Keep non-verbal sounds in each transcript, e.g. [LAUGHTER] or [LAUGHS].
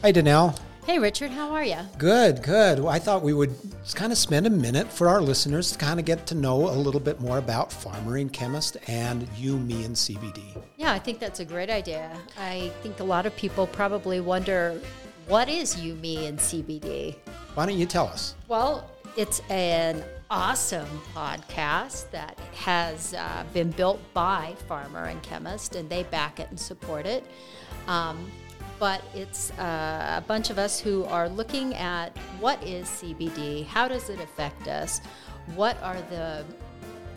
Hey, Danelle. Hey, Richard, how are you? Good, good. Well, I thought we would kind of spend a minute for our listeners to kind of get to know a little bit more about Farmer and Chemist and you, me, and CBD. Yeah, I think that's a great idea. I think a lot of people probably wonder what is you, me, and CBD? Why don't you tell us? Well, it's an awesome podcast that has uh, been built by Farmer and Chemist, and they back it and support it. Um, but it's uh, a bunch of us who are looking at what is CBD, how does it affect us, what are the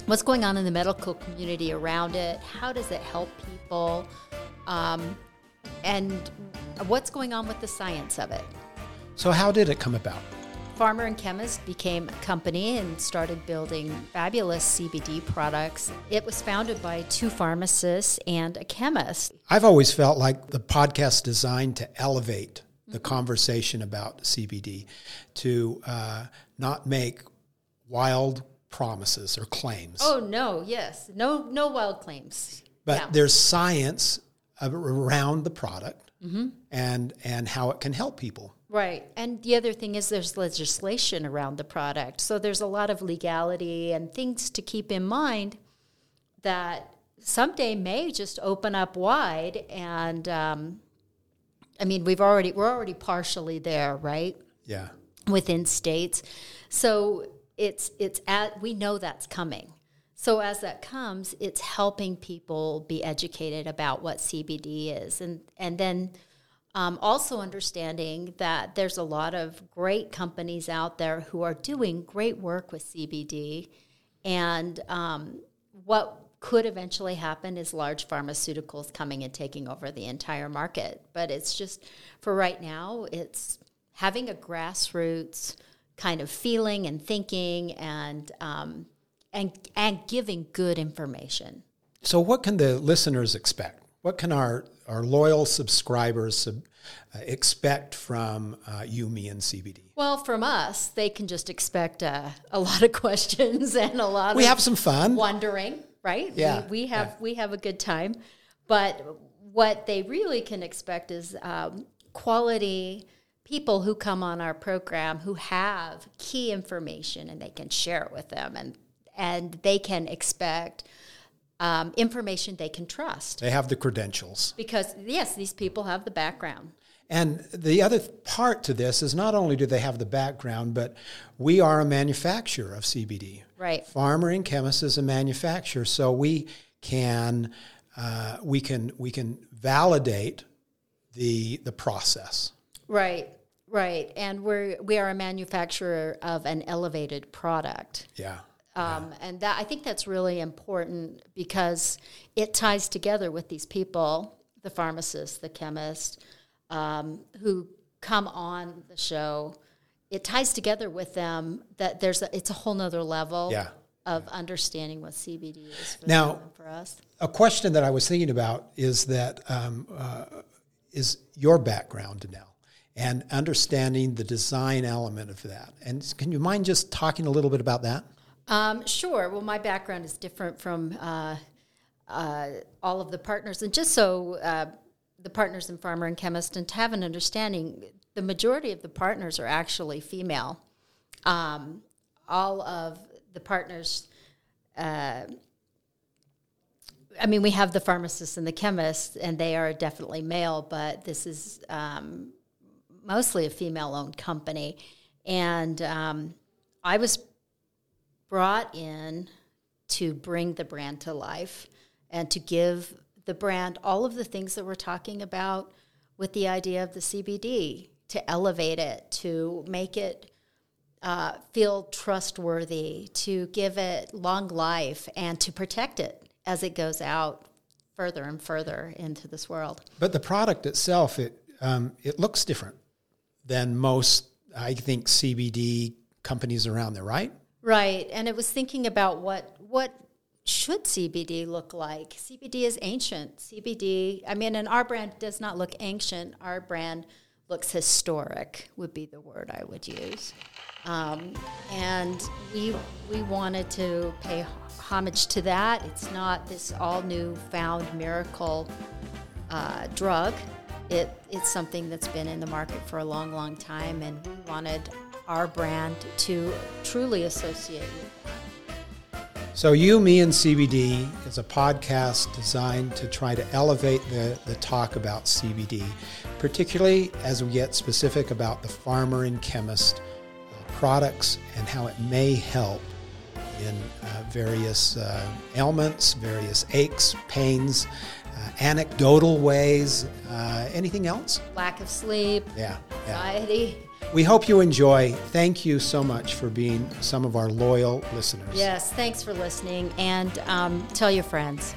what's going on in the medical community around it, how does it help people, um, and what's going on with the science of it. So, how did it come about? Farmer and Chemist became a company and started building fabulous CBD products. It was founded by two pharmacists and a chemist. I've always felt like the podcast designed to elevate the mm-hmm. conversation about CBD, to uh, not make wild promises or claims. Oh no, yes, no, no wild claims. But yeah. there's science around the product mm-hmm. and and how it can help people. Right. And the other thing is there's legislation around the product. So there's a lot of legality and things to keep in mind that someday may just open up wide. And um, I mean, we've already, we're already partially there, right? Yeah. Within states. So it's, it's at, we know that's coming. So as that comes, it's helping people be educated about what CBD is. And, and then, um, also, understanding that there's a lot of great companies out there who are doing great work with CBD. And um, what could eventually happen is large pharmaceuticals coming and taking over the entire market. But it's just, for right now, it's having a grassroots kind of feeling and thinking and, um, and, and giving good information. So, what can the listeners expect? What can our, our loyal subscribers sub, uh, expect from uh, you, me, and CBD? Well, from us, they can just expect uh, a lot of [LAUGHS] questions and a lot. We have some fun, wondering, right? Yeah, we, we have yeah. we have a good time, but what they really can expect is um, quality people who come on our program who have key information and they can share it with them and and they can expect um, information they can trust. They have the credentials. Because, yes, these people have the background. And the other part to this is not only do they have the background, but we are a manufacturer of CBD. Right. Farmer and chemist is a manufacturer, so we can uh, we can we can validate the the process. Right. Right. And we're we are a manufacturer of an elevated product. Yeah. Um, and that I think that's really important because it ties together with these people, the pharmacists, the chemists, um, who come on the show. It ties together with them that there's a, it's a whole nother level yeah. of understanding what CBD is for now, for us. A question that I was thinking about is that um, uh, is your background now and understanding the design element of that. And can you mind just talking a little bit about that? Um, sure. Well, my background is different from uh, uh, all of the partners, and just so uh, the partners in Farmer and Chemist, and to have an understanding, the majority of the partners are actually female. Um, all of the partners. Uh, I mean, we have the pharmacists and the chemists, and they are definitely male, but this is um, mostly a female owned company. And um, I was brought in to bring the brand to life and to give the brand all of the things that we're talking about with the idea of the CBD to elevate it, to make it uh, feel trustworthy, to give it long life, and to protect it as it goes out further and further into this world. But the product itself, it um, it looks different than most, I think, CBD companies around there, right? Right, and it was thinking about what what should CBD look like. CBD is ancient. CBD, I mean, and our brand does not look ancient. Our brand looks historic. Would be the word I would use. Um, and we we wanted to pay homage to that. It's not this all new found miracle uh, drug. it, it's something that's been in the market for a long, long time, and we wanted our brand to truly associate with. So, You, Me, and CBD is a podcast designed to try to elevate the, the talk about CBD, particularly as we get specific about the farmer and chemist uh, products and how it may help in uh, various uh, ailments, various aches, pains, uh, anecdotal ways. Uh, anything else? Lack of sleep, Yeah. yeah. anxiety. We hope you enjoy. Thank you so much for being some of our loyal listeners. Yes, thanks for listening, and um, tell your friends.